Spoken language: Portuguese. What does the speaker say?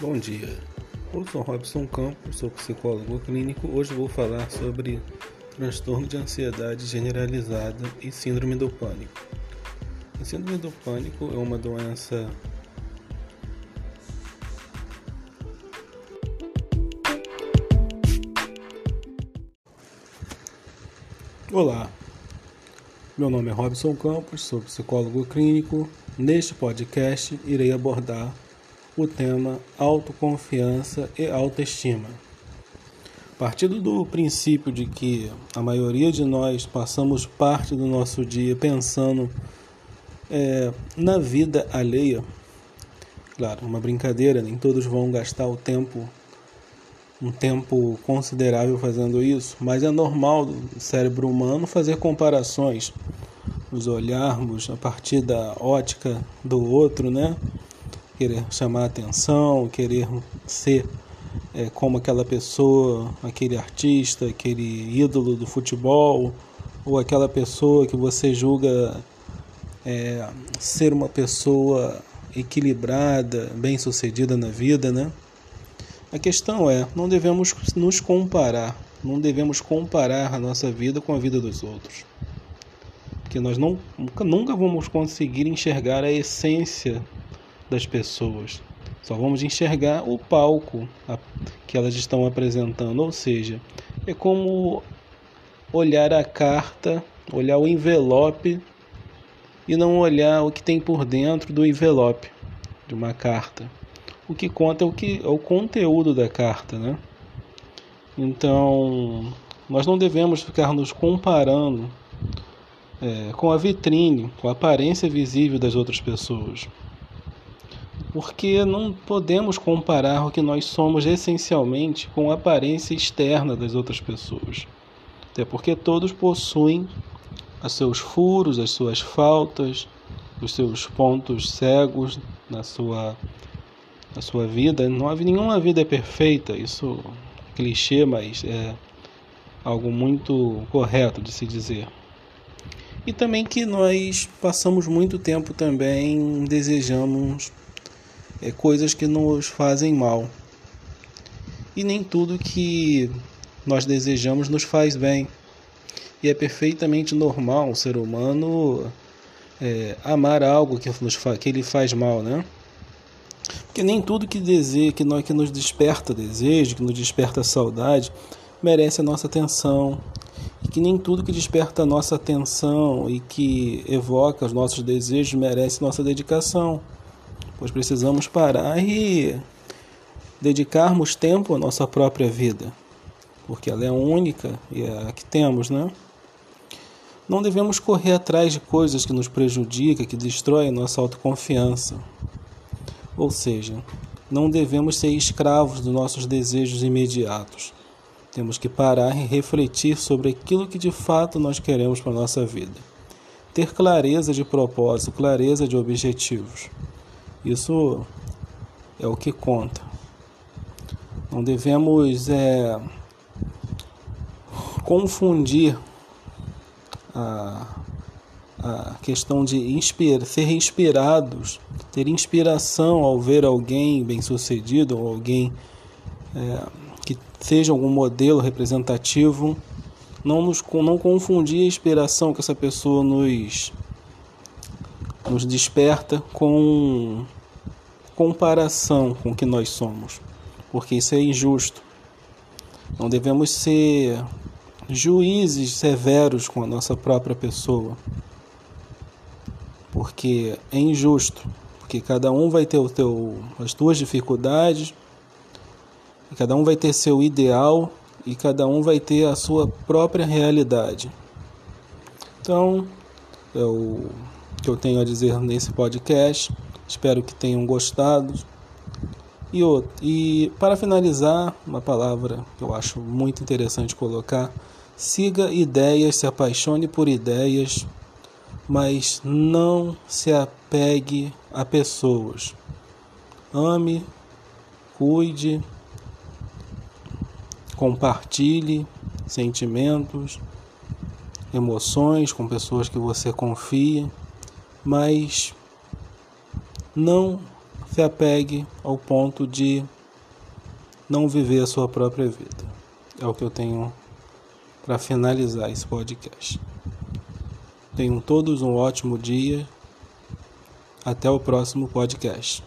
Bom dia, eu sou Robson Campos, sou psicólogo clínico. Hoje vou falar sobre transtorno de ansiedade generalizada e síndrome do pânico. A síndrome do pânico é uma doença Olá, meu nome é Robson Campos, sou psicólogo clínico. Neste podcast irei abordar o tema autoconfiança e autoestima. Partindo do princípio de que a maioria de nós passamos parte do nosso dia pensando é, na vida alheia, claro, uma brincadeira, nem todos vão gastar o tempo, um tempo considerável fazendo isso, mas é normal do cérebro humano fazer comparações, nos olharmos a partir da ótica do outro, né? Querer chamar atenção, querer ser é, como aquela pessoa, aquele artista, aquele ídolo do futebol, ou aquela pessoa que você julga é, ser uma pessoa equilibrada, bem sucedida na vida, né? A questão é, não devemos nos comparar, não devemos comparar a nossa vida com a vida dos outros. Porque nós não, nunca, nunca vamos conseguir enxergar a essência das pessoas. Só vamos enxergar o palco que elas estão apresentando, ou seja, é como olhar a carta, olhar o envelope e não olhar o que tem por dentro do envelope de uma carta. O que conta é o que é o conteúdo da carta, né? Então, nós não devemos ficar nos comparando é, com a vitrine, com a aparência visível das outras pessoas porque não podemos comparar o que nós somos essencialmente com a aparência externa das outras pessoas. Até porque todos possuem os seus furos, as suas faltas, os seus pontos cegos na sua, na sua vida. Não há nenhuma vida é perfeita, isso é clichê, mas é algo muito correto de se dizer. E também que nós passamos muito tempo também desejamos é, coisas que nos fazem mal. E nem tudo que nós desejamos nos faz bem. E é perfeitamente normal o ser humano é, amar algo que, nos que ele faz mal, né? Porque nem tudo que deseja, que, nós, que nos desperta desejo, que nos desperta saudade, merece a nossa atenção. E que nem tudo que desperta a nossa atenção e que evoca os nossos desejos merece nossa dedicação pois precisamos parar e dedicarmos tempo à nossa própria vida, porque ela é única e é a que temos, né? Não devemos correr atrás de coisas que nos prejudicam, que destroem nossa autoconfiança. Ou seja, não devemos ser escravos dos nossos desejos imediatos. Temos que parar e refletir sobre aquilo que de fato nós queremos para a nossa vida. Ter clareza de propósito, clareza de objetivos. Isso é o que conta. Não devemos é, confundir a, a questão de inspira, ser inspirados, ter inspiração ao ver alguém bem-sucedido, ou alguém é, que seja algum modelo representativo, não, nos, não confundir a inspiração que essa pessoa nos nos desperta com comparação com o que nós somos, porque isso é injusto. Não devemos ser juízes severos com a nossa própria pessoa, porque é injusto, porque cada um vai ter o teu, as suas dificuldades, cada um vai ter seu ideal e cada um vai ter a sua própria realidade. Então, eu que eu tenho a dizer nesse podcast. Espero que tenham gostado. E, outro, e para finalizar, uma palavra que eu acho muito interessante colocar: siga ideias, se apaixone por ideias, mas não se apegue a pessoas. Ame, cuide, compartilhe sentimentos, emoções com pessoas que você confia mas não se apegue ao ponto de não viver a sua própria vida. É o que eu tenho para finalizar esse podcast. Tenham todos um ótimo dia. Até o próximo podcast.